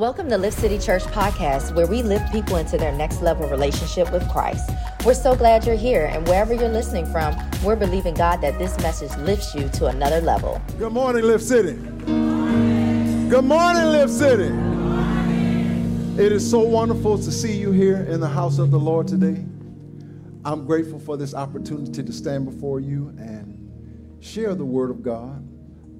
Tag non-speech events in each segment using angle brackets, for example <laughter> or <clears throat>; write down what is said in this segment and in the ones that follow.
Welcome to Lift City Church Podcast, where we lift people into their next level relationship with Christ. We're so glad you're here, and wherever you're listening from, we're believing God that this message lifts you to another level. Good morning, Lift City. Good morning, Lift City. It is so wonderful to see you here in the house of the Lord today. I'm grateful for this opportunity to stand before you and share the Word of God.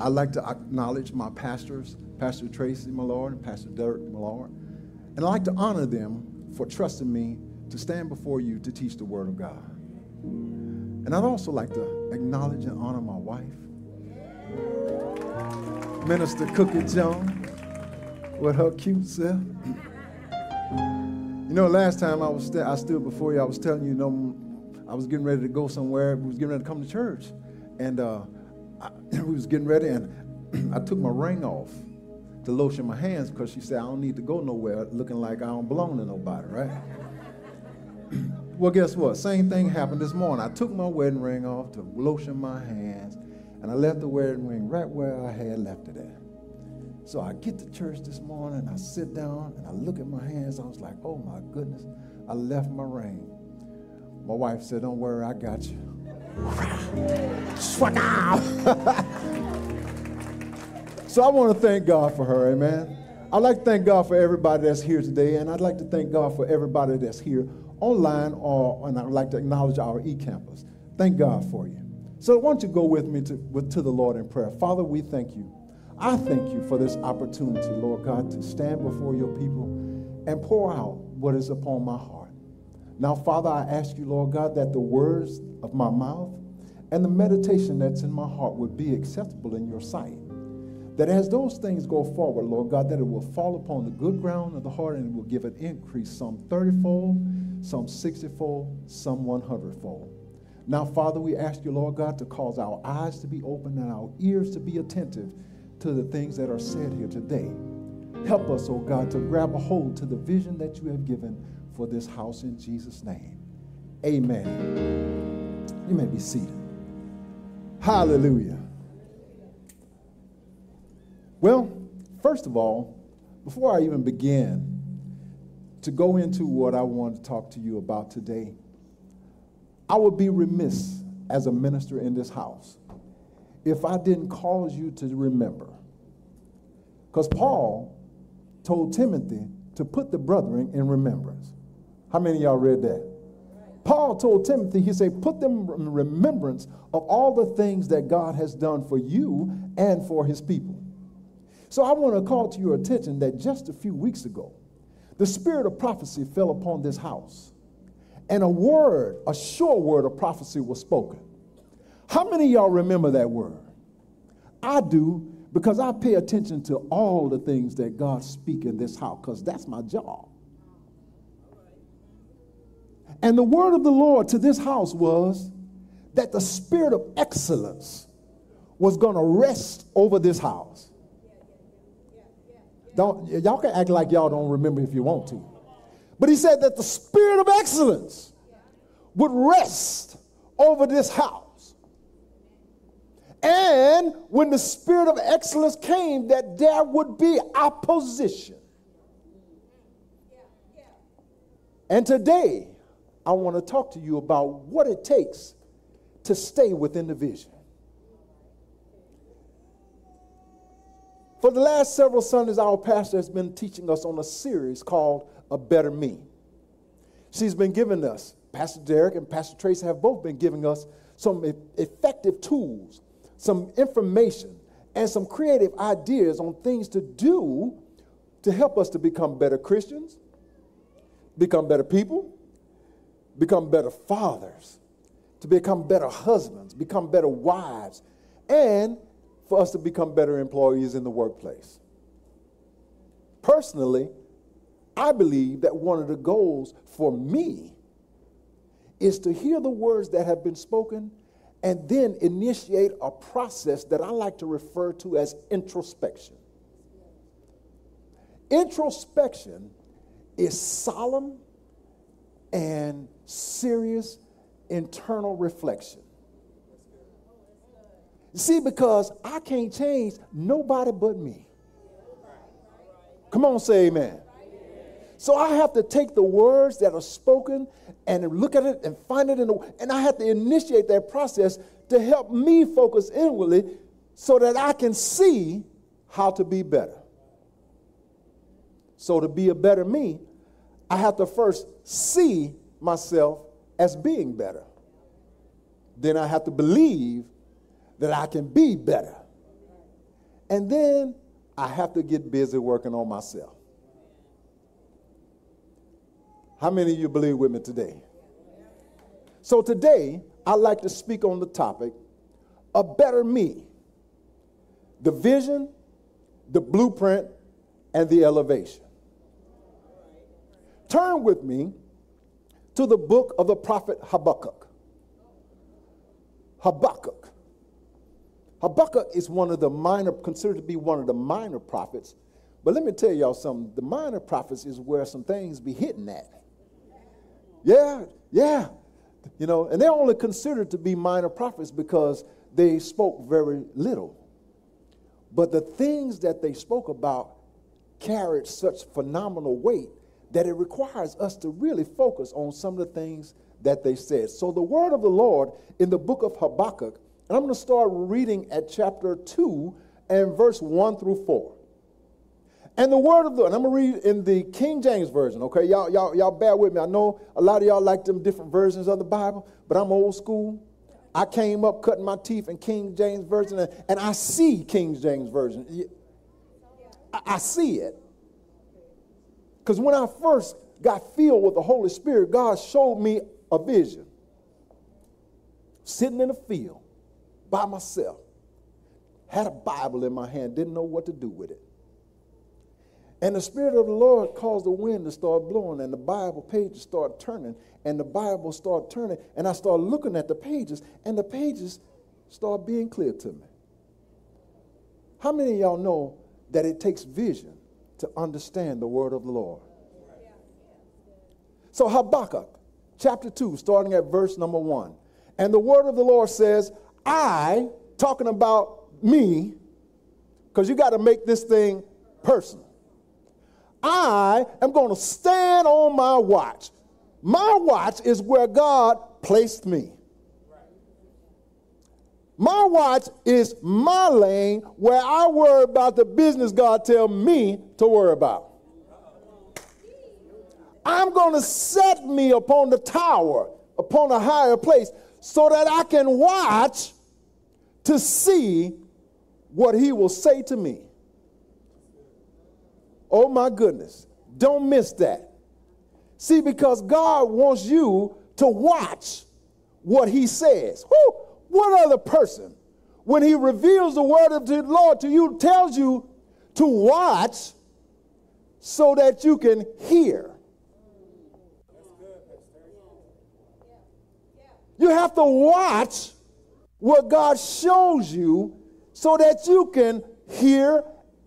I'd like to acknowledge my pastors, Pastor Tracy Millard and Pastor Derek Millard. And I'd like to honor them for trusting me to stand before you to teach the Word of God. And I'd also like to acknowledge and honor my wife, Minister Cookie Jones, with her cute self. You know, last time I was st- I stood before you, I was telling you, you know, I was getting ready to go somewhere. We was getting ready to come to church, and uh, I, <clears throat> we was getting ready, and <clears throat> I took my ring off to lotion my hands because she said I don't need to go nowhere looking like I don't belong to nobody, right? <clears throat> well, guess what? Same thing happened this morning. I took my wedding ring off to lotion my hands, and I left the wedding ring right where I had left it at. So I get to church this morning, I sit down and I look at my hands. I was like, oh my goodness, I left my ring. My wife said, don't worry, I got you. <laughs> so I want to thank God for her, amen. I'd like to thank God for everybody that's here today, and I'd like to thank God for everybody that's here online, or and I'd like to acknowledge our e-campus. Thank God for you. So why don't you go with me to, with, to the Lord in prayer. Father, we thank you. I thank you for this opportunity, Lord God, to stand before your people and pour out what is upon my heart. Now, Father, I ask you, Lord God, that the words of my mouth and the meditation that's in my heart would be acceptable in your sight. That as those things go forward, Lord God, that it will fall upon the good ground of the heart and it will give an increase, some 30 fold, some 60 fold, some 100 fold. Now, Father, we ask you, Lord God, to cause our eyes to be open and our ears to be attentive to the things that are said here today. Help us, oh God, to grab a hold to the vision that you have given for this house in Jesus' name. Amen. You may be seated. Hallelujah. Well, first of all, before I even begin to go into what I want to talk to you about today, I would be remiss as a minister in this house if I didn't cause you to remember. Because Paul told Timothy to put the brethren in remembrance. How many of y'all read that? Paul told Timothy, he said, put them in remembrance of all the things that God has done for you and for his people. So I want to call to your attention that just a few weeks ago, the spirit of prophecy fell upon this house. And a word, a sure word of prophecy was spoken. How many of y'all remember that word? I do because I pay attention to all the things that God speak in this house because that's my job. And the word of the Lord to this house was that the spirit of excellence was going to rest over this house. Don't, y'all can act like y'all don't remember if you want to. But he said that the spirit of excellence would rest over this house. And when the spirit of excellence came, that there would be opposition. And today, I want to talk to you about what it takes to stay within the vision. For the last several Sundays, our pastor has been teaching us on a series called A Better Me. She's been giving us, Pastor Derek and Pastor Tracy have both been giving us some effective tools, some information, and some creative ideas on things to do to help us to become better Christians, become better people, become better fathers, to become better husbands, become better wives, and for us to become better employees in the workplace. Personally, I believe that one of the goals for me is to hear the words that have been spoken and then initiate a process that I like to refer to as introspection. Introspection is solemn and serious internal reflection. See, because I can't change nobody but me. Come on, say amen. So I have to take the words that are spoken and look at it and find it in the, and I have to initiate that process to help me focus inwardly so that I can see how to be better. So to be a better me, I have to first see myself as being better. Then I have to believe that I can be better. And then I have to get busy working on myself. How many of you believe with me today? So today, I'd like to speak on the topic a better me the vision, the blueprint, and the elevation. Turn with me to the book of the prophet Habakkuk. Habakkuk. Habakkuk is one of the minor, considered to be one of the minor prophets. But let me tell y'all something. The minor prophets is where some things be hitting at. Yeah, yeah. You know, and they're only considered to be minor prophets because they spoke very little. But the things that they spoke about carried such phenomenal weight that it requires us to really focus on some of the things that they said. So, the word of the Lord in the book of Habakkuk, and I'm going to start reading at chapter 2 and verse 1 through 4. And the word of the and I'm gonna read in the King James Version, okay? Y'all, y'all, y'all bear with me. I know a lot of y'all like them different versions of the Bible, but I'm old school. I came up cutting my teeth in King James Version, and, and I see King James Version. I, I see it. Because when I first got filled with the Holy Spirit, God showed me a vision. Sitting in a field by myself, had a Bible in my hand, didn't know what to do with it. And the Spirit of the Lord caused the wind to start blowing, and the Bible pages start turning, and the Bible start turning, and I started looking at the pages, and the pages start being clear to me. How many of y'all know that it takes vision to understand the word of the Lord? So Habakkuk, chapter 2, starting at verse number 1. And the word of the Lord says, I, talking about me, because you got to make this thing personal. I am going to stand on my watch. My watch is where God placed me. My watch is my lane where I worry about the business God tell me to worry about. I'm going to set me upon the tower, upon a higher place, so that I can watch to see what he will say to me. Oh my goodness. Don't miss that. See, because God wants you to watch what he says. Who? What other person, when he reveals the word of the Lord to you, tells you to watch so that you can hear? You have to watch what God shows you so that you can hear,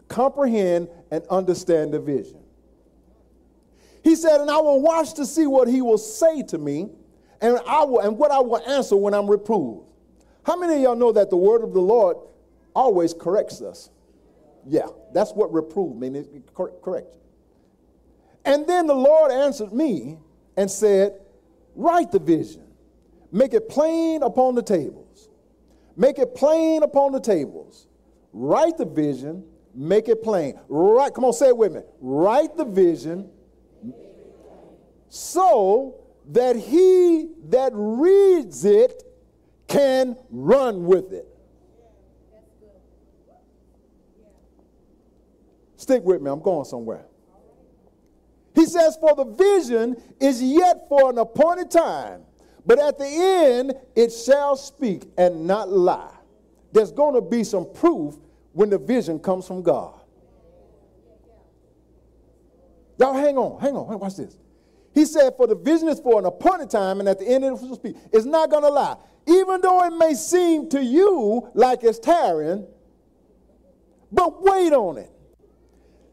comprehend, and understand the vision. He said, and I will watch to see what he will say to me, and I will, and what I will answer when I'm reproved. How many of y'all know that the word of the Lord always corrects us? Yeah, that's what reprove means. Correct. And then the Lord answered me and said, Write the vision, make it plain upon the tables. Make it plain upon the tables. Write the vision Make it plain. Right, come on, say it with me. Write the vision so that he that reads it can run with it. Stick with me, I'm going somewhere. He says, For the vision is yet for an appointed time, but at the end it shall speak and not lie. There's going to be some proof when the vision comes from God. Y'all hang on, hang on, watch this. He said, For the vision is for an appointed time, and at the end of will speak. It's not going to lie. Even though it may seem to you like it's tarrying, but wait on it.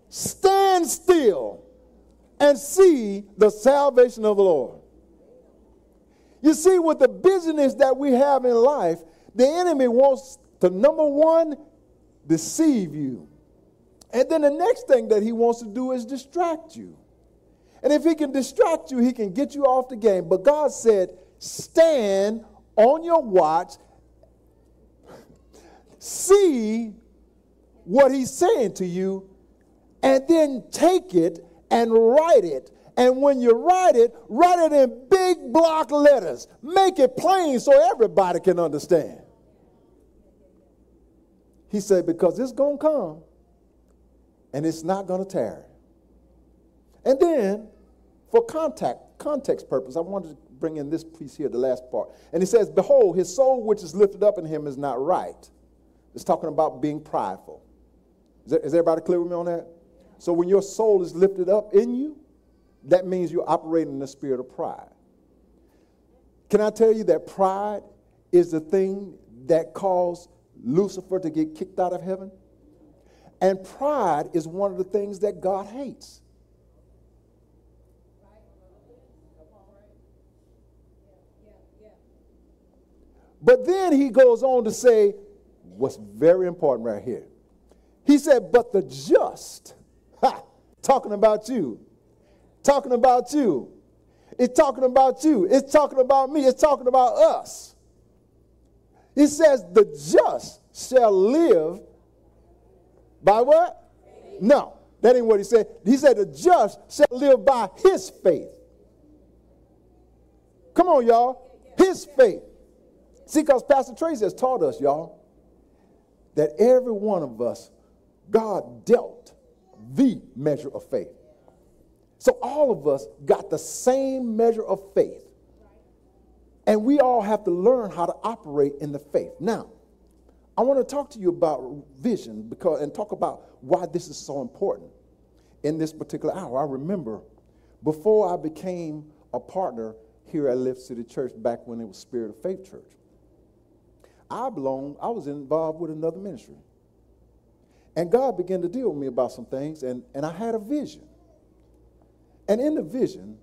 Stand still and see the salvation of the Lord. You see, with the business that we have in life, the enemy wants to, number one, deceive you. And then the next thing that he wants to do is distract you. And if he can distract you, he can get you off the game. But God said, stand on your watch, see what he's saying to you, and then take it and write it. And when you write it, write it in big block letters. Make it plain so everybody can understand. He said, because it's going to come and it's not going to tarry. And then, for contact, context purpose, I wanted to bring in this piece here, the last part. And he says, Behold, his soul which is lifted up in him is not right. It's talking about being prideful. Is, that, is everybody clear with me on that? So when your soul is lifted up in you, that means you're operating in the spirit of pride. Can I tell you that pride is the thing that caused Lucifer to get kicked out of heaven? And pride is one of the things that God hates. But then he goes on to say what's very important right here. He said, But the just, <laughs> ha, talking about you, talking about you, it's talking about you, it's talking about me, it's talking about us. He says, The just shall live by what? No, that ain't what he said. He said, The just shall live by his faith. Come on, y'all. His faith. See, because Pastor Tracy has taught us, y'all, that every one of us, God dealt the measure of faith. So all of us got the same measure of faith. And we all have to learn how to operate in the faith. Now, I want to talk to you about vision because and talk about why this is so important in this particular hour. I remember before I became a partner here at Lift City Church back when it was Spirit of Faith Church. I belonged, I was involved with another ministry. And God began to deal with me about some things, and, and I had a vision. And in the vision,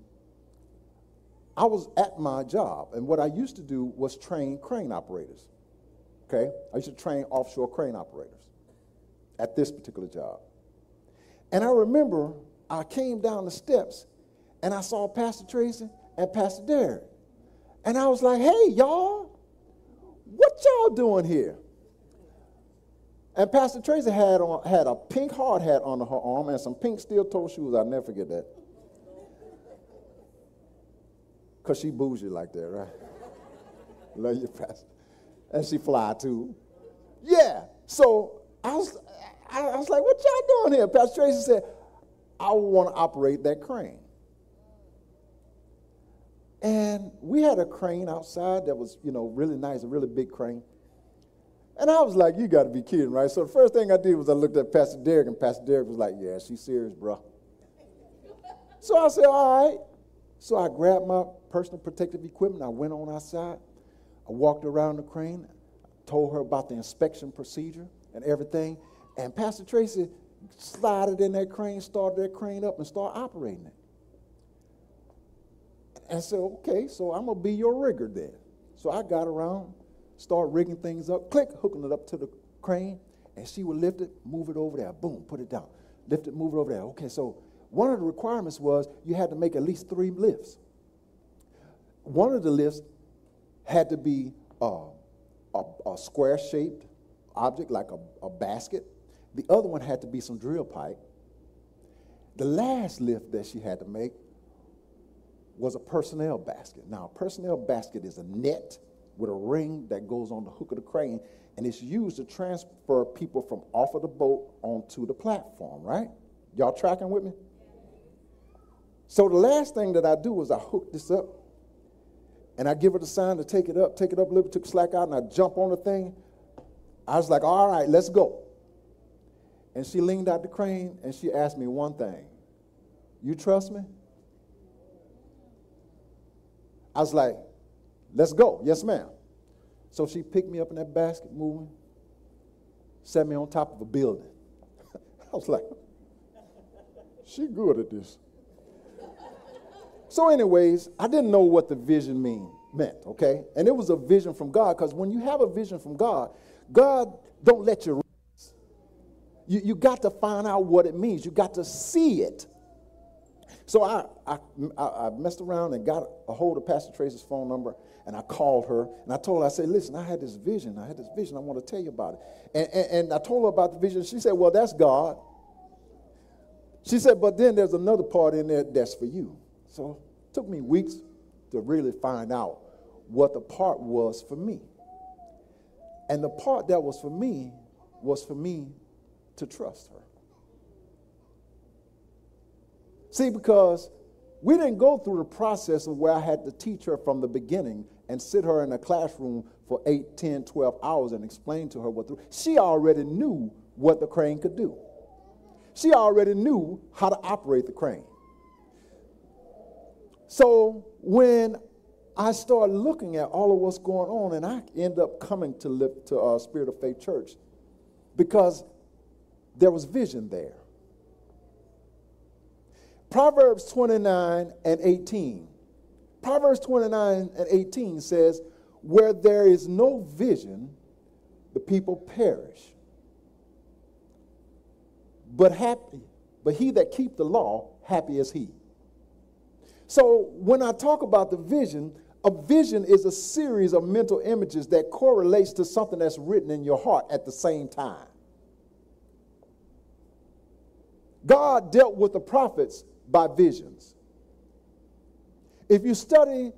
I was at my job, and what I used to do was train crane operators. Okay? I used to train offshore crane operators at this particular job. And I remember I came down the steps and I saw Pastor Tracy and Pastor Derek. And I was like, hey, y'all, what y'all doing here? And Pastor Tracy had on had a pink hard hat under her arm and some pink steel toe shoes. I'll never forget that. Cause she bougie like that, right? <laughs> Love you, Pastor. And she fly too. Yeah. So I was I, I was like, what y'all doing here? Pastor Tracy said, I want to operate that crane. And we had a crane outside that was, you know, really nice, a really big crane. And I was like, you got to be kidding, right? So the first thing I did was I looked at Pastor Derek, and Pastor Derek was like, yeah, she's serious, bro. so I said, all right. So I grabbed my personal protective equipment. I went on outside. I walked around the crane, told her about the inspection procedure and everything. And Pastor Tracy slided in that crane, started that crane up, and started operating it. And I said, okay, so I'm going to be your rigger then. So I got around, started rigging things up, click, hooking it up to the crane, and she would lift it, move it over there, boom, put it down. Lift it, move it over there. Okay, so one of the requirements was you had to make at least three lifts. One of the lifts had to be uh, a, a square shaped object like a, a basket. The other one had to be some drill pipe. The last lift that she had to make was a personnel basket. Now, a personnel basket is a net with a ring that goes on the hook of the crane, and it's used to transfer people from off of the boat onto the platform, right? Y'all tracking with me? So the last thing that I do is I hook this up, and I give her the sign to take it up, take it up a little took slack out, and I jump on the thing. I was like, all right, let's go. And she leaned out the crane, and she asked me one thing. You trust me? I was like, let's go. Yes, ma'am. So she picked me up in that basket, moving, set me on top of a building. <laughs> I was like, she good at this. So, anyways, I didn't know what the vision mean meant, okay? And it was a vision from God, because when you have a vision from God, God don't let you you, you got to find out what it means. You got to see it. So I, I, I, messed around and got a hold of Pastor Tracy's phone number and I called her and I told her, I said, listen, I had this vision. I had this vision. I want to tell you about it. And, and, and I told her about the vision. She said, well, that's God. She said, but then there's another part in there that's for you. So it took me weeks to really find out what the part was for me. And the part that was for me was for me to trust her. See, because we didn't go through the process of where I had to teach her from the beginning and sit her in a classroom for 8, 10, 12 hours and explain to her what the, she already knew what the crane could do. She already knew how to operate the crane. So when I started looking at all of what's going on, and I end up coming to live to uh, Spirit of Faith Church because there was vision there. Proverbs 29 and 18. Proverbs 29 and 18 says, Where there is no vision, the people perish. But happy, but he that keep the law, happy is he. So when I talk about the vision, a vision is a series of mental images that correlates to something that's written in your heart at the same time. God dealt with the prophets by visions. If you study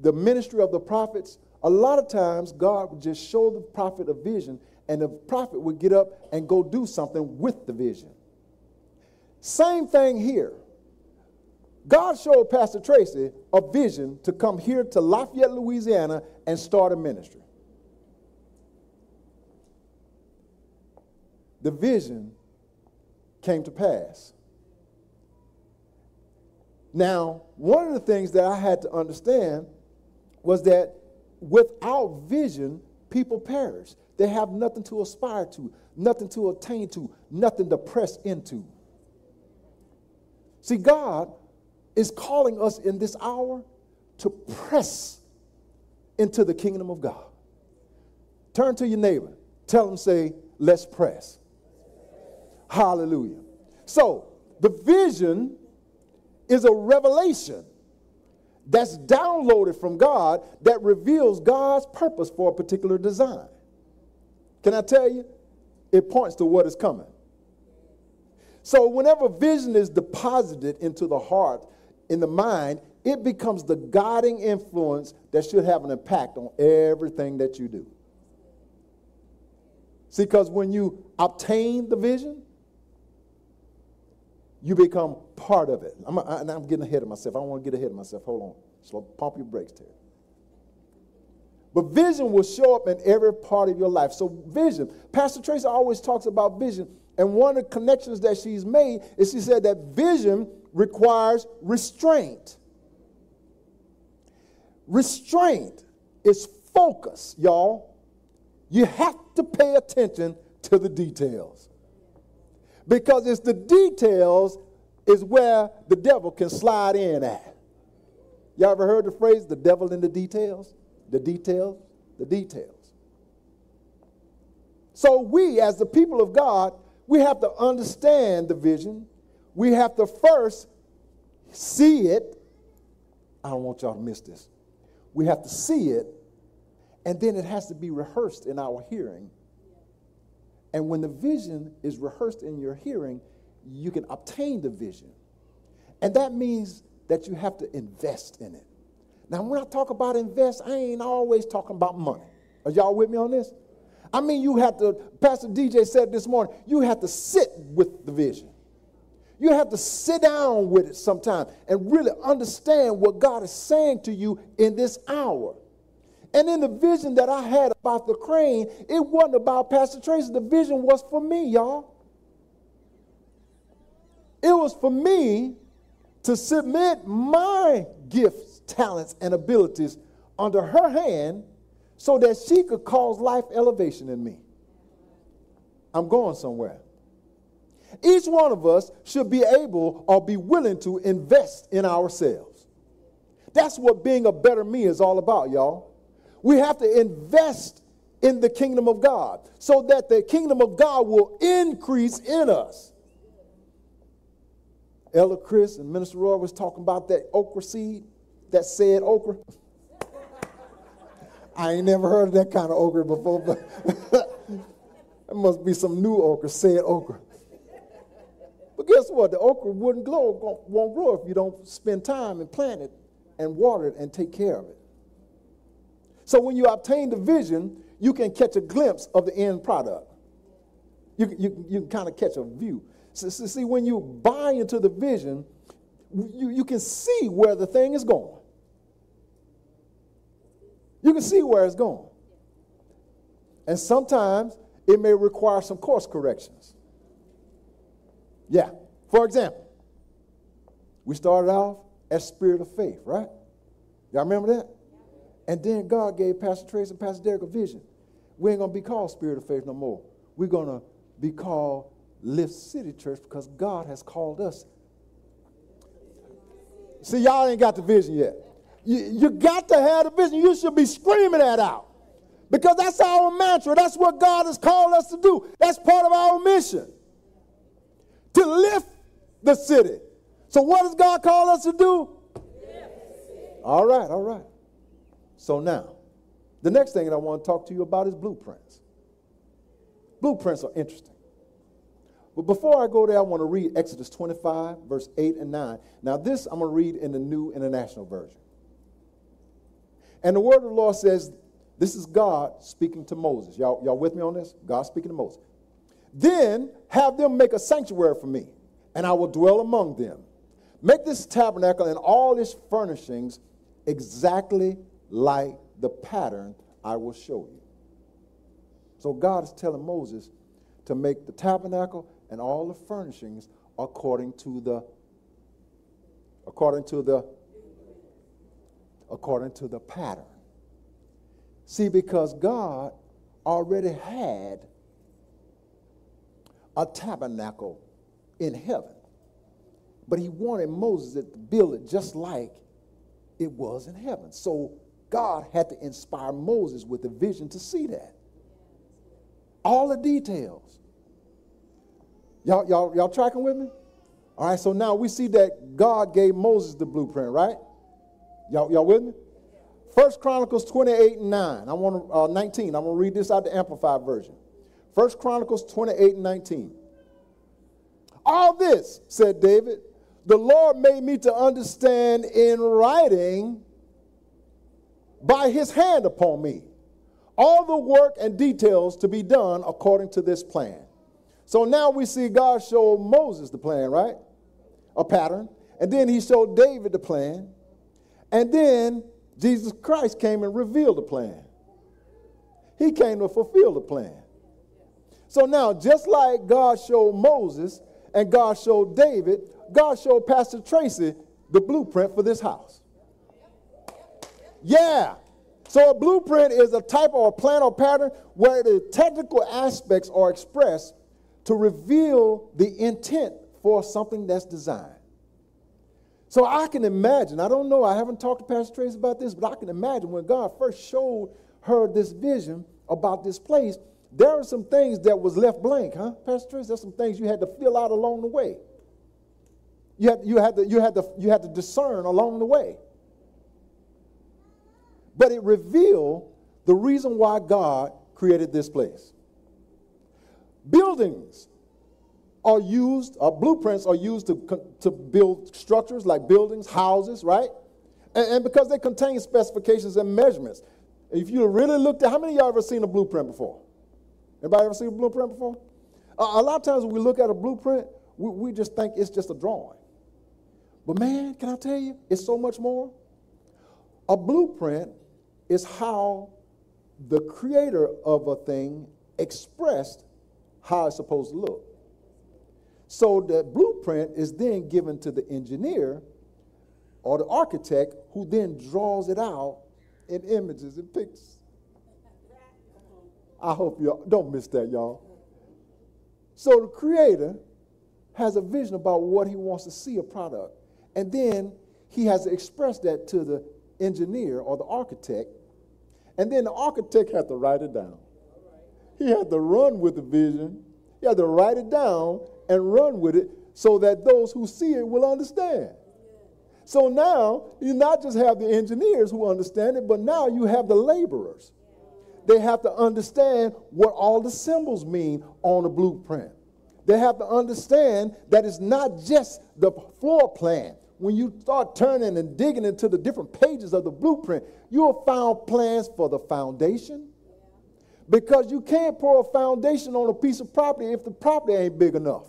the ministry of the prophets, a lot of times God would just show the prophet a vision, and the prophet would get up and go do something with the vision. Same thing here. God showed Pastor Tracy a vision to come here to Lafayette, Louisiana, and start a ministry. The vision came to pass. Now, one of the things that I had to understand was that without vision, people perish. They have nothing to aspire to, nothing to attain to, nothing to press into. See, God is calling us in this hour to press into the kingdom of God. Turn to your neighbor, tell him, say, let's press. Hallelujah. So, the vision is a revelation that's downloaded from God that reveals God's purpose for a particular design. Can I tell you? It points to what is coming. So, whenever vision is deposited into the heart, in the mind, it becomes the guiding influence that should have an impact on everything that you do. See, because when you obtain the vision, you become part of it. I'm, I, am getting ahead of myself. I don't want to get ahead of myself. Hold on. Slow, pump your brakes, Terry. But vision will show up in every part of your life. So, vision. Pastor Tracy always talks about vision. And one of the connections that she's made is she said that vision requires restraint. Restraint is focus, y'all. You have to pay attention to the details because it's the details is where the devil can slide in at. Y'all ever heard the phrase, the devil in the details? The details? The details. So we, as the people of God, we have to understand the vision. We have to first see it. I don't want y'all to miss this. We have to see it, and then it has to be rehearsed in our hearing and when the vision is rehearsed in your hearing, you can obtain the vision. And that means that you have to invest in it. Now, when I talk about invest, I ain't always talking about money. Are y'all with me on this? I mean, you have to, Pastor DJ said this morning, you have to sit with the vision. You have to sit down with it sometime and really understand what God is saying to you in this hour. And in the vision that I had about the crane, it wasn't about Pastor Tracy. The vision was for me, y'all. It was for me to submit my gifts, talents, and abilities under her hand so that she could cause life elevation in me. I'm going somewhere. Each one of us should be able or be willing to invest in ourselves. That's what being a better me is all about, y'all. We have to invest in the kingdom of God so that the kingdom of God will increase in us. Elder Chris and Minister Roy was talking about that okra seed, that said okra. I ain't never heard of that kind of okra before, but <laughs> it must be some new okra, said okra. But guess what? The okra wouldn't grow, won't grow if you don't spend time and plant it and water it and take care of it. So when you obtain the vision, you can catch a glimpse of the end product. You, you, you can kind of catch a view. So, so, see, when you buy into the vision, you, you can see where the thing is going. You can see where it's going. And sometimes it may require some course corrections. Yeah. For example, we started off as spirit of faith, right? Y'all remember that? And then God gave Pastor Trace and Pastor Derek a vision. We ain't gonna be called Spirit of Faith no more. We're gonna be called Lift City Church because God has called us. See, y'all ain't got the vision yet. You, you got to have the vision. You should be screaming that out. Because that's our mantra. That's what God has called us to do. That's part of our mission. To lift the city. So what does God call us to do? All right, all right. So now, the next thing that I want to talk to you about is blueprints. Blueprints are interesting. But before I go there, I want to read Exodus 25, verse 8 and 9. Now, this I'm going to read in the New International Version. And the word of the Lord says, This is God speaking to Moses. Y'all, y'all with me on this? God speaking to Moses. Then have them make a sanctuary for me, and I will dwell among them. Make this tabernacle and all its furnishings exactly like the pattern I will show you. So God is telling Moses to make the tabernacle and all the furnishings according to the according to the according to the pattern. See, because God already had a tabernacle in heaven, but he wanted Moses to build it just like it was in heaven. So God had to inspire Moses with the vision to see that. All the details. Y'all, y'all, y'all tracking with me? All right, so now we see that God gave Moses the blueprint, right? Y'all, y'all with me? First Chronicles 28 and 9. I want uh, 19. I'm going to read this out the Amplified version. First Chronicles 28 and 19. All this, said David, the Lord made me to understand in writing by his hand upon me all the work and details to be done according to this plan. So now we see God show Moses the plan, right? A pattern. And then he showed David the plan. And then Jesus Christ came and revealed the plan. He came to fulfill the plan. So now, just like God showed Moses and God showed David, God showed Pastor Tracy the blueprint for this house. Yeah. So a blueprint is a type or a plan or pattern where the technical aspects are expressed to reveal the intent for something that's designed. So I can imagine, I don't know, I haven't talked to Pastor Tracy about this, but I can imagine when God first showed her this vision about this place, there are some things that was left blank, huh, Pastor Tracy? There's some things you had to fill out along the way. You had, you had, to, you had, to, you had to discern along the way. But it revealed the reason why God created this place. Buildings are used, or blueprints are used to, to build structures like buildings, houses, right? And, and, because they contain specifications and measurements. If you really looked at, how many of y'all ever seen a blueprint before? Anybody ever seen a blueprint before? Uh, a lot of times when we look at a blueprint, we, we just think it's just a drawing. But man, can I tell you, it's so much more. A blueprint is how the creator of a thing expressed how it's supposed to look. So the blueprint is then given to the engineer or the architect who then draws it out in images and pictures. I hope y'all don't miss that, y'all. So the creator has a vision about what he wants to see a product. And then he has to express that to the engineer or the architect. And then the architect had to write it down. he had to run with the vision. He had to write it down and run with it so that those who see it will understand. So now you not just have the engineers who understand it, but now you have the laborers. They have to understand what all the symbols mean on the blueprint. They have to understand that it's not just the floor plan. When you start turning and digging into the different pages of the blueprint, you'll find plans for the foundation. Because you can't pour a foundation on a piece of property if the property ain't big enough.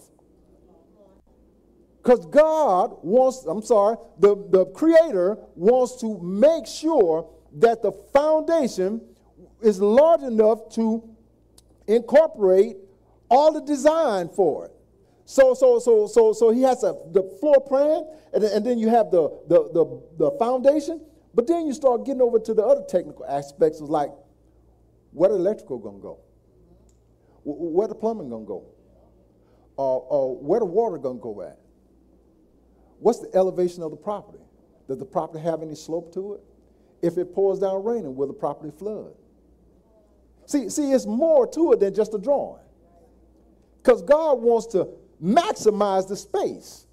Because God wants, I'm sorry, the, the Creator wants to make sure that the foundation is large enough to incorporate all the design for it. So, so, so, so, so he has a, the floor plan, and, and then you have the, the, the, the foundation. But then you start getting over to the other technical aspects of like, where the electrical gonna go? Where the plumbing gonna go? Uh, where the water gonna go at? What's the elevation of the property? Does the property have any slope to it? If it pours down raining, will the property flood? See, see, it's more to it than just a drawing. Because God wants to maximize the space.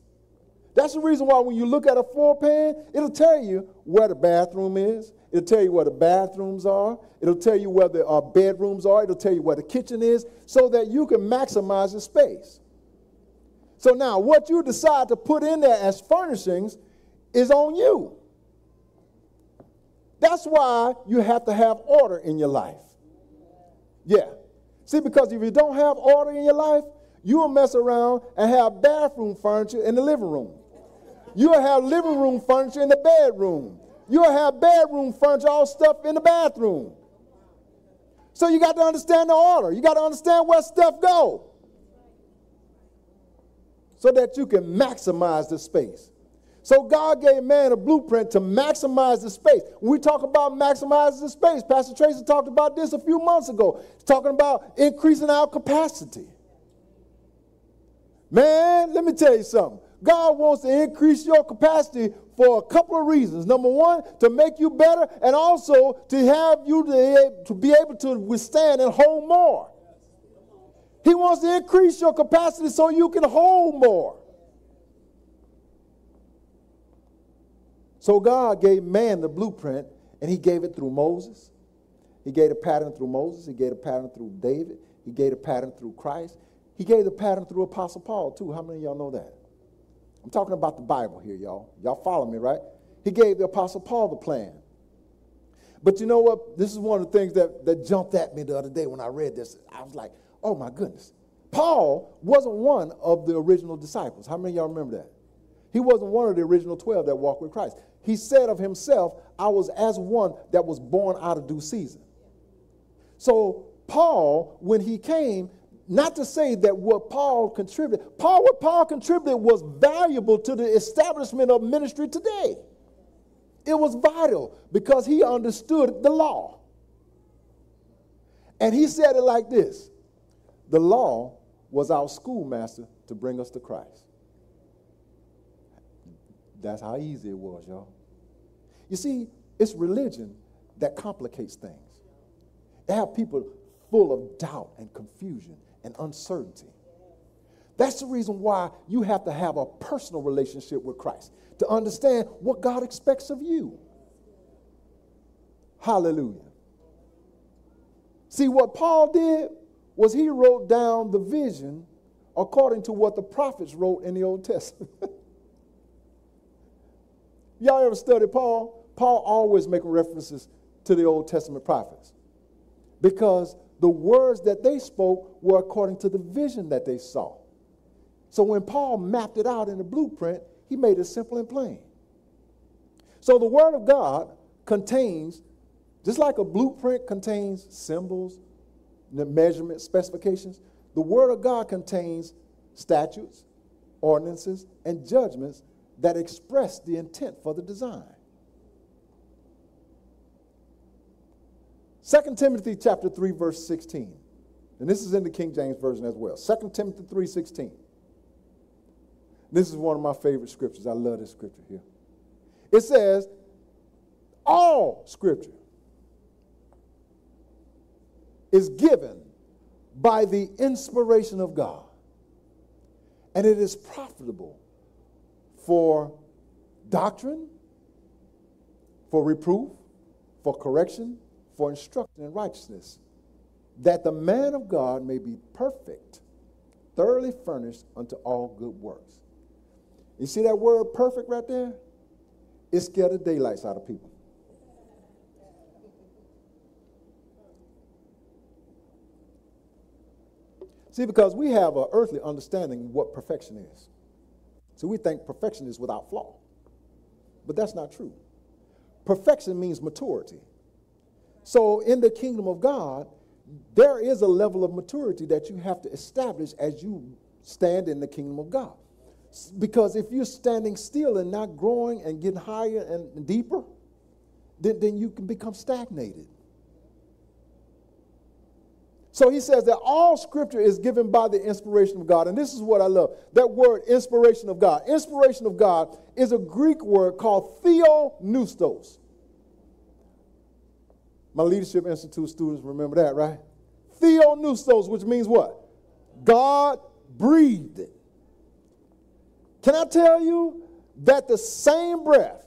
That's the reason why when you look at a floor plan, it'll tell you where the bathroom is. It'll tell you where the bathrooms are. It'll tell you where the uh, bedrooms are. It'll tell you where the kitchen is so that you can maximize the space. So now, what you decide to put in there as furnishings is on you. That's why you have to have order in your life. Yeah. See, because if you don't have order in your life, you'll mess around and have bathroom furniture in the living room. You'll have living room furniture in the bedroom. You'll have bedroom furniture all stuff in the bathroom. So you got to understand the order. You got to understand where stuff go so that you can maximize the space. So God gave man a blueprint to maximize the space. When we talk about maximizing the space, Pastor Tracy talked about this a few months ago. He's talking about increasing our capacity. Man, let me tell you something. God wants to increase your capacity for a couple of reasons. Number one, to make you better, and also to have you to, be able to withstand and hold more. He wants to increase your capacity so you can hold more. So God gave man the blueprint, and he gave it through Moses. He gave a pattern through Moses. He gave a pattern through David. He gave a pattern through Christ. He gave the pattern through Apostle Paul, too. How many of y'all know that? I'm talking about the Bible here, y'all. Y'all follow me, right? He gave the Apostle Paul the plan. But you know what? This is one of the things that, that jumped at me the other day when I read this. I was like, oh my goodness. Paul wasn't one of the original disciples. How many of y'all remember that? He wasn't one of the original 12 that walked with Christ. He said of himself, I was as one that was born out of due season. So, Paul, when he came, not to say that what Paul contributed, Paul, what Paul contributed was valuable to the establishment of ministry today. It was vital because he understood the law. And he said it like this the law was our schoolmaster to bring us to Christ. That's how easy it was, y'all. You see, it's religion that complicates things. They have people full of doubt and confusion and uncertainty. That's the reason why you have to have a personal relationship with Christ to understand what God expects of you. Hallelujah. See, what Paul did was he wrote down the vision according to what the prophets wrote in the Old Testament. <laughs> Y'all ever study Paul? Paul always making references to the Old Testament prophets because the words that they spoke were according to the vision that they saw. So when Paul mapped it out in the blueprint, he made it simple and plain. So the Word of God contains, just like a blueprint contains symbols, the measurement specifications, the Word of God contains statutes, ordinances, and judgments that express the intent for the design. 2 Timothy chapter 3 verse 16. And this is in the King James version as well. 2 Timothy 3:16. This is one of my favorite scriptures. I love this scripture here. It says all scripture is given by the inspiration of God. And it is profitable for doctrine, for reproof, for correction, for instruction in righteousness, that the man of God may be perfect, thoroughly furnished unto all good works. You see that word perfect right there? It scared the daylights out of people. See, because we have an earthly understanding of what perfection is. So we think perfection is without flaw. But that's not true. Perfection means maturity. So in the kingdom of God, there is a level of maturity that you have to establish as you stand in the kingdom of God. Because if you're standing still and not growing and getting higher and deeper, then, then you can become stagnated. So he says that all scripture is given by the inspiration of God. And this is what I love that word, inspiration of God. Inspiration of God is a Greek word called theopneustos. My Leadership Institute students remember that, right? Theopneustos, which means what? God breathed. Can I tell you that the same breath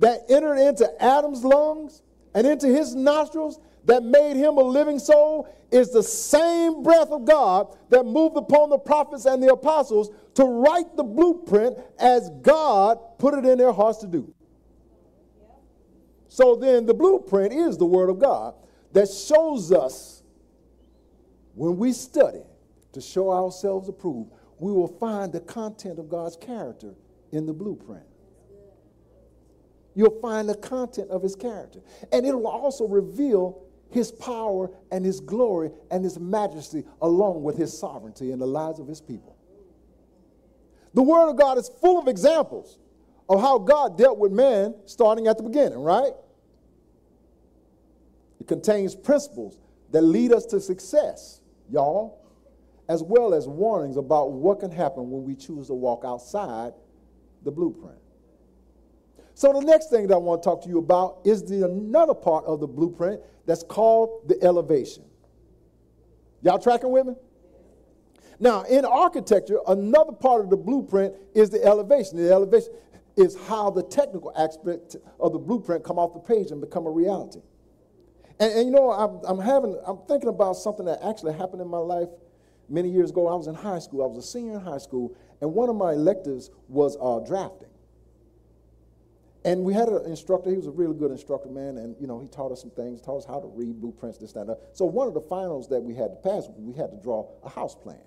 that entered into Adam's lungs and into his nostrils that made him a living soul is the same breath of God that moved upon the prophets and the apostles to write the blueprint as God put it in their hearts to do. So then, the blueprint is the Word of God that shows us when we study to show ourselves approved, we will find the content of God's character in the blueprint. You'll find the content of his character. And it will also reveal his power and his glory and his majesty along with his sovereignty in the lives of his people. The Word of God is full of examples of how God dealt with man starting at the beginning, right? It contains principles that lead us to success, y'all, as well as warnings about what can happen when we choose to walk outside the blueprint. So the next thing that I want to talk to you about is the another part of the blueprint that's called the elevation. Y'all tracking with me? Now, in architecture, another part of the blueprint is the elevation. The elevation is how the technical aspect of the blueprint come off the page and become a reality. And, and you know, I'm, I'm, having, I'm thinking about something that actually happened in my life many years ago. I was in high school. I was a senior in high school, and one of my electives was uh, drafting. And we had an instructor, he was a really good instructor, man, and you know, he taught us some things, taught us how to read blueprints, this, that, that. So one of the finals that we had to pass, we had to draw a house plan.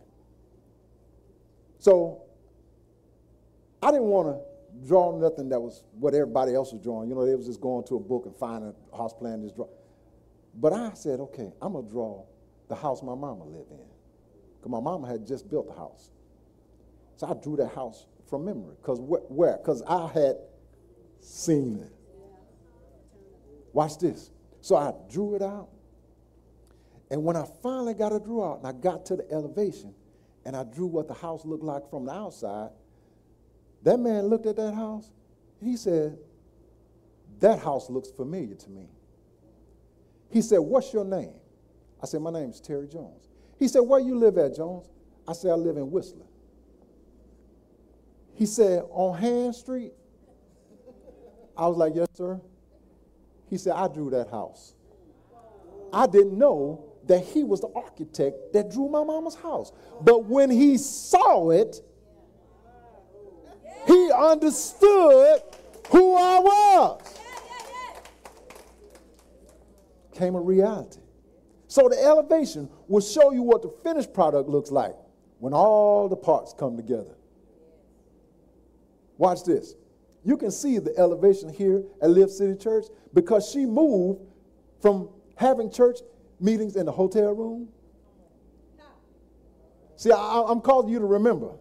So I didn't want to draw nothing that was what everybody else was drawing. You know, they was just going to a book and finding a house plan, just draw. But I said, okay, I'm gonna draw the house my mama lived in. Because my mama had just built the house. So I drew that house from memory. Because wh- where? Because I had seen it. Watch this. So I drew it out. And when I finally got it drew out and I got to the elevation and I drew what the house looked like from the outside, that man looked at that house and he said, That house looks familiar to me. He said, What's your name? I said, My name is Terry Jones. He said, Where you live at, Jones? I said, I live in Whistler. He said, On Hand Street? I was like, Yes, sir. He said, I drew that house. I didn't know that he was the architect that drew my mama's house. But when he saw it, he understood who I was. Came a reality. So the elevation will show you what the finished product looks like when all the parts come together. Watch this. You can see the elevation here at Lift City Church because she moved from having church meetings in the hotel room. See, I, am calling you to remember.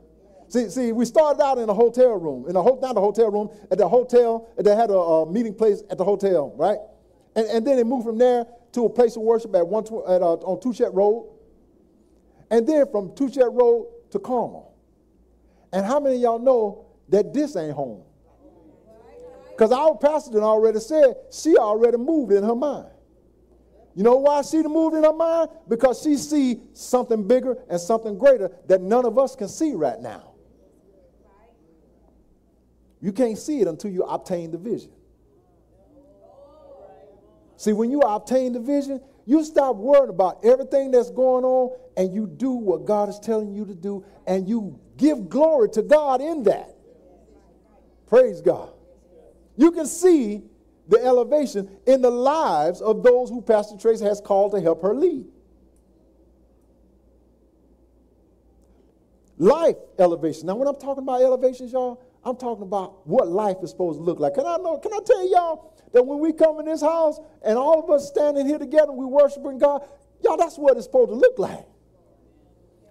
See, see, we started out in a hotel room, in a ho- not a hotel room, at the hotel. They had a, a, meeting place at the hotel, right? And, and then they moved from there to a place of worship at one at, uh, on Touchette Road, and then from Touchette Road to Carmel. And how many of y'all know that this ain't home? Because our pastor already said she already moved in her mind. You know why she moved in her mind? Because she see something bigger and something greater that none of us can see right now. You can't see it until you obtain the vision. See, when you obtain the vision, you stop worrying about everything that's going on and you do what God is telling you to do and you give glory to God in that. Praise God. You can see the elevation in the lives of those who Pastor Tracy has called to help her lead. Life elevation. Now, when I'm talking about elevations, y'all, I'm talking about what life is supposed to look like. Can I know? Can I tell y'all that when we come in this house and all of us standing here together, we worshiping God, y'all, that's what it's supposed to look like.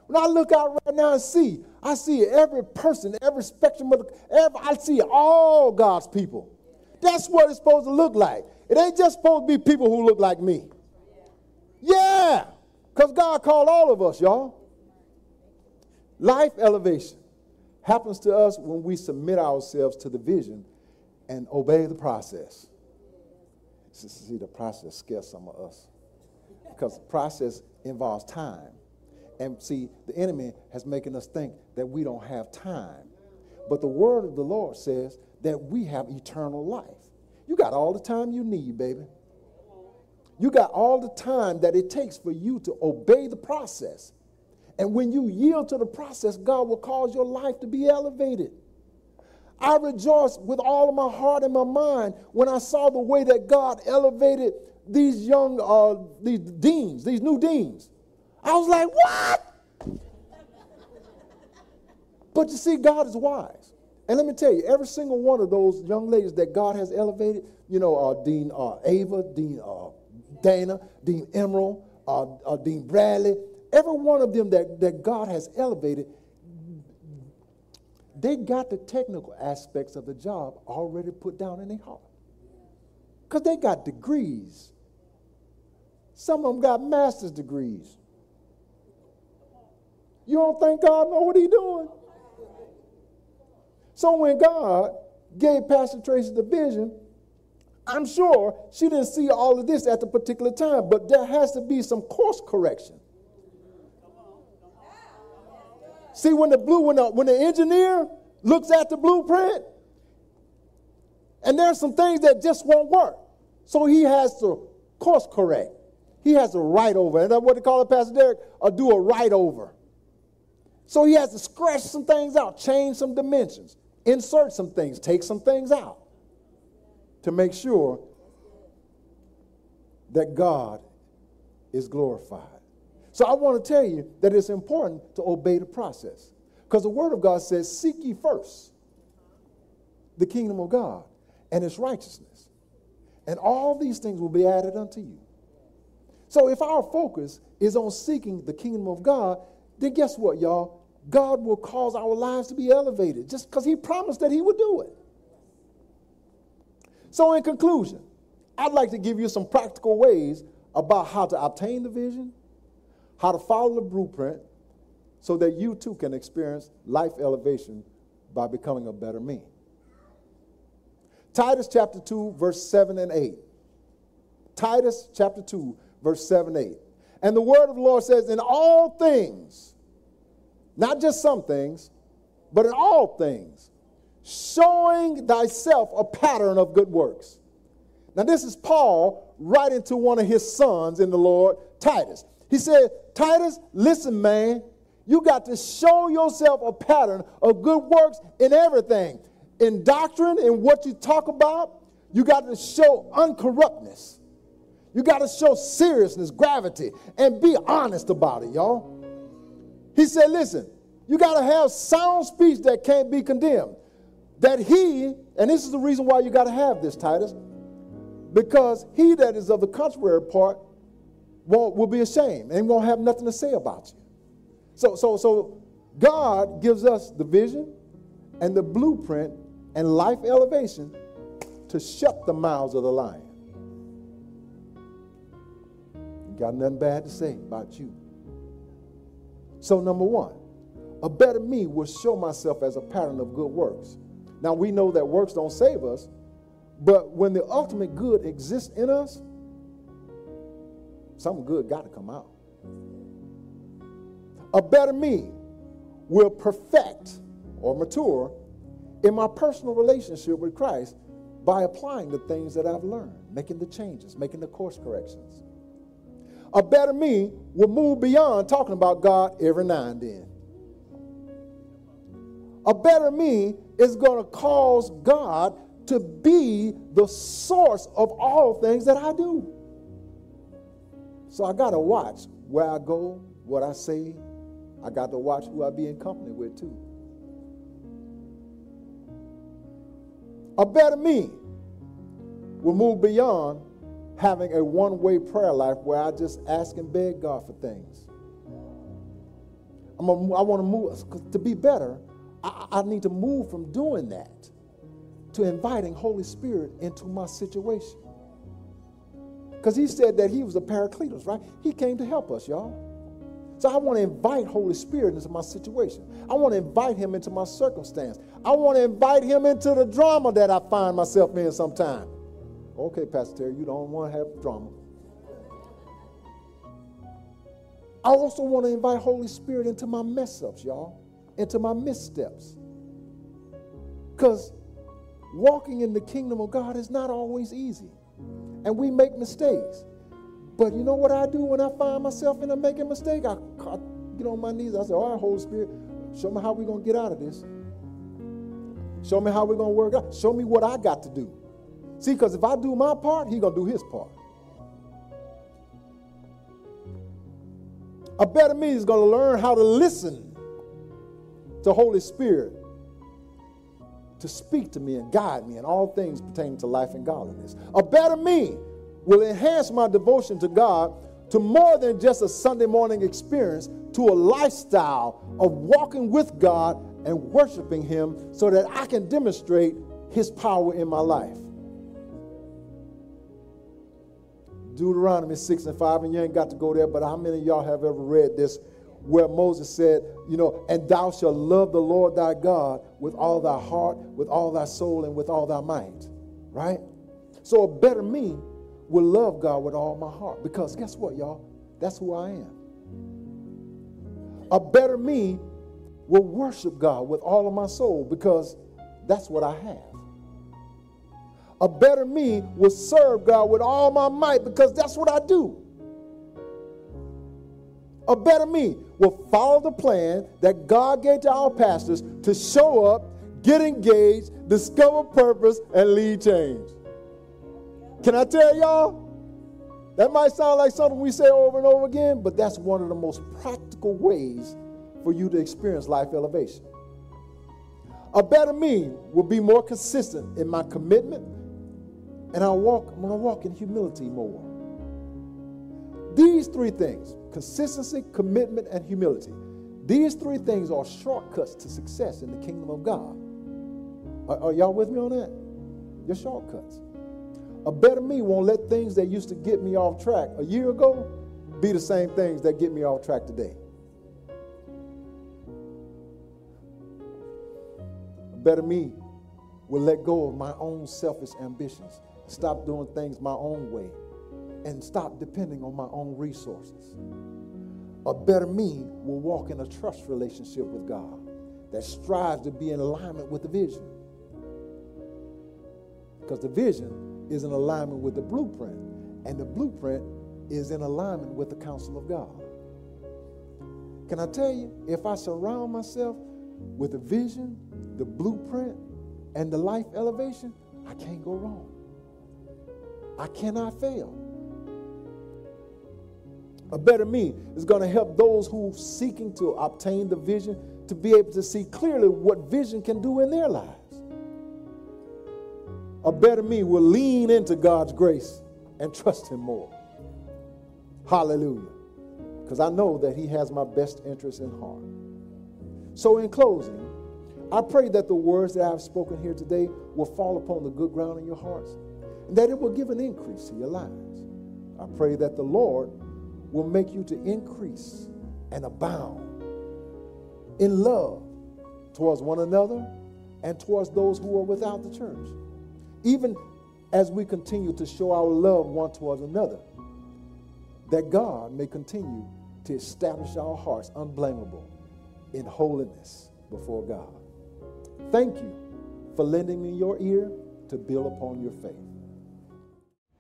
When I look out right now and see, I see every person, every spectrum of, every, I see all God's people. That's what it's supposed to look like. It ain't just supposed to be people who look like me. Yeah, because God called all of us, y'all. Life elevation happens to us when we submit ourselves to the vision and obey the process. See, the process scares some of us because the process involves time. And see, the enemy has making us think that we don't have time. But the word of the Lord says that we have eternal life. You got all the time you need, baby. You got all the time that it takes for you to obey the process. And when you yield to the process, God will cause your life to be elevated. I rejoiced with all of my heart and my mind when I saw the way that God elevated these young uh, these deans, these new deans. I was like, what? but you see, God is wise. And let me tell you, every single one of those young ladies that God has elevated, you know, uh, Dean uh, Ava, Dean uh, Dana, Dean Emerald, uh, uh, Dean Bradley, every one of them that, that God has elevated, they got the technical aspects of the job already put down in their heart. Because they got degrees. Some of them got master's degrees. You don't think God know what He's doing? So when God gave Pastor Tracy the vision, I'm sure she didn't see all of this at the particular time, but there has to be some course correction. See, when the blue, when the, when the engineer looks at the blueprint, and there's some things that just won't work. So he has to course correct. He has to write over. And that's what they call it, Pastor Derek, or do a write over. So he has to scratch some things out, change some dimensions, insert some things, take some things out to make sure that God is glorified. So I want to tell you that it's important to obey the process. Because the Word of God says, Seek ye first the kingdom of God and its righteousness, and all these things will be added unto you. So if our focus is on seeking the kingdom of God, then guess what, y'all? God will cause our lives to be elevated just because He promised that He would do it. So, in conclusion, I'd like to give you some practical ways about how to obtain the vision, how to follow the blueprint, so that you too can experience life elevation by becoming a better me. Titus chapter 2, verse 7 and 8. Titus chapter 2, verse 7 8. And the word of the Lord says, In all things, not just some things, but in all things, showing thyself a pattern of good works. Now, this is Paul writing to one of his sons in the Lord, Titus. He said, Titus, listen, man, you got to show yourself a pattern of good works in everything. In doctrine, in what you talk about, you got to show uncorruptness. You got to show seriousness, gravity, and be honest about it, y'all. He said, listen, you got to have sound speech that can't be condemned. That he, and this is the reason why you got to have this, Titus, because he that is of the contrary part won't, will be ashamed and won't have nothing to say about you. So, so, so God gives us the vision and the blueprint and life elevation to shut the mouths of the lion. Got nothing bad to say about you. So, number one, a better me will show myself as a pattern of good works. Now, we know that works don't save us, but when the ultimate good exists in us, something good got to come out. A better me will perfect or mature in my personal relationship with Christ by applying the things that I've learned, making the changes, making the course corrections. A better me will move beyond talking about God every now and then. A better me is going to cause God to be the source of all things that I do. So I got to watch where I go, what I say. I got to watch who I be in company with too. A better me will move beyond having a one way prayer life where I just ask and beg God for things. I'm a, I want to move, to be better, I, I need to move from doing that to inviting Holy Spirit into my situation. Because he said that he was a paracletos, right? He came to help us, y'all. So I want to invite Holy Spirit into my situation. I want to invite him into my circumstance. I want to invite him into the drama that I find myself in sometime. Okay, Pastor Terry, you don't want to have drama. I also want to invite Holy Spirit into my mess ups, y'all, into my missteps. Because walking in the kingdom of God is not always easy. And we make mistakes. But you know what I do when I find myself in a making mistake? I, I get on my knees. I say, all right, Holy Spirit, show me how we're going to get out of this. Show me how we're going to work out. Show me what I got to do. See, because if I do my part, he's going to do his part. A better me is going to learn how to listen to Holy Spirit to speak to me and guide me in all things pertaining to life and godliness. A better me will enhance my devotion to God to more than just a Sunday morning experience, to a lifestyle of walking with God and worshiping Him so that I can demonstrate His power in my life. Deuteronomy 6 and 5, and you ain't got to go there, but how many of y'all have ever read this where Moses said, you know, and thou shalt love the Lord thy God with all thy heart, with all thy soul, and with all thy might, right? So a better me will love God with all my heart because guess what, y'all? That's who I am. A better me will worship God with all of my soul because that's what I have. A better me will serve God with all my might because that's what I do. A better me will follow the plan that God gave to our pastors to show up, get engaged, discover purpose, and lead change. Can I tell y'all? That might sound like something we say over and over again, but that's one of the most practical ways for you to experience life elevation. A better me will be more consistent in my commitment, and I'll walk, I'm gonna walk in humility more. These three things consistency, commitment, and humility. These three things are shortcuts to success in the kingdom of God. Are, are y'all with me on that? Your shortcuts. A better me won't let things that used to get me off track a year ago be the same things that get me off track today. A better me will let go of my own selfish ambitions, stop doing things my own way, and stop depending on my own resources. A better me will walk in a trust relationship with God that strives to be in alignment with the vision. Because the vision is in alignment with the blueprint, and the blueprint is in alignment with the counsel of God. Can I tell you, if I surround myself with the vision, the blueprint, and the life elevation, I can't go wrong. I cannot fail. A better me is going to help those who seeking to obtain the vision to be able to see clearly what vision can do in their lives. A better me will lean into God's grace and trust him more. Hallelujah. Because I know that he has my best interest in heart. So in closing, I pray that the words that I've spoken here today will fall upon the good ground in your hearts and that it will give an increase to your lives. I pray that the Lord will make you to increase and abound in love towards one another and towards those who are without the church. Even as we continue to show our love one towards another, that God may continue to establish our hearts unblameable in holiness before God. Thank you for lending me your ear to build upon your faith.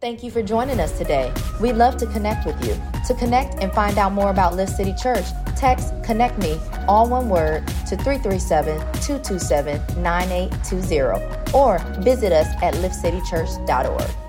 Thank you for joining us today. We'd love to connect with you. To connect and find out more about Lift City Church, text Connect Me, all one word, to 337 227 9820 or visit us at liftcitychurch.org.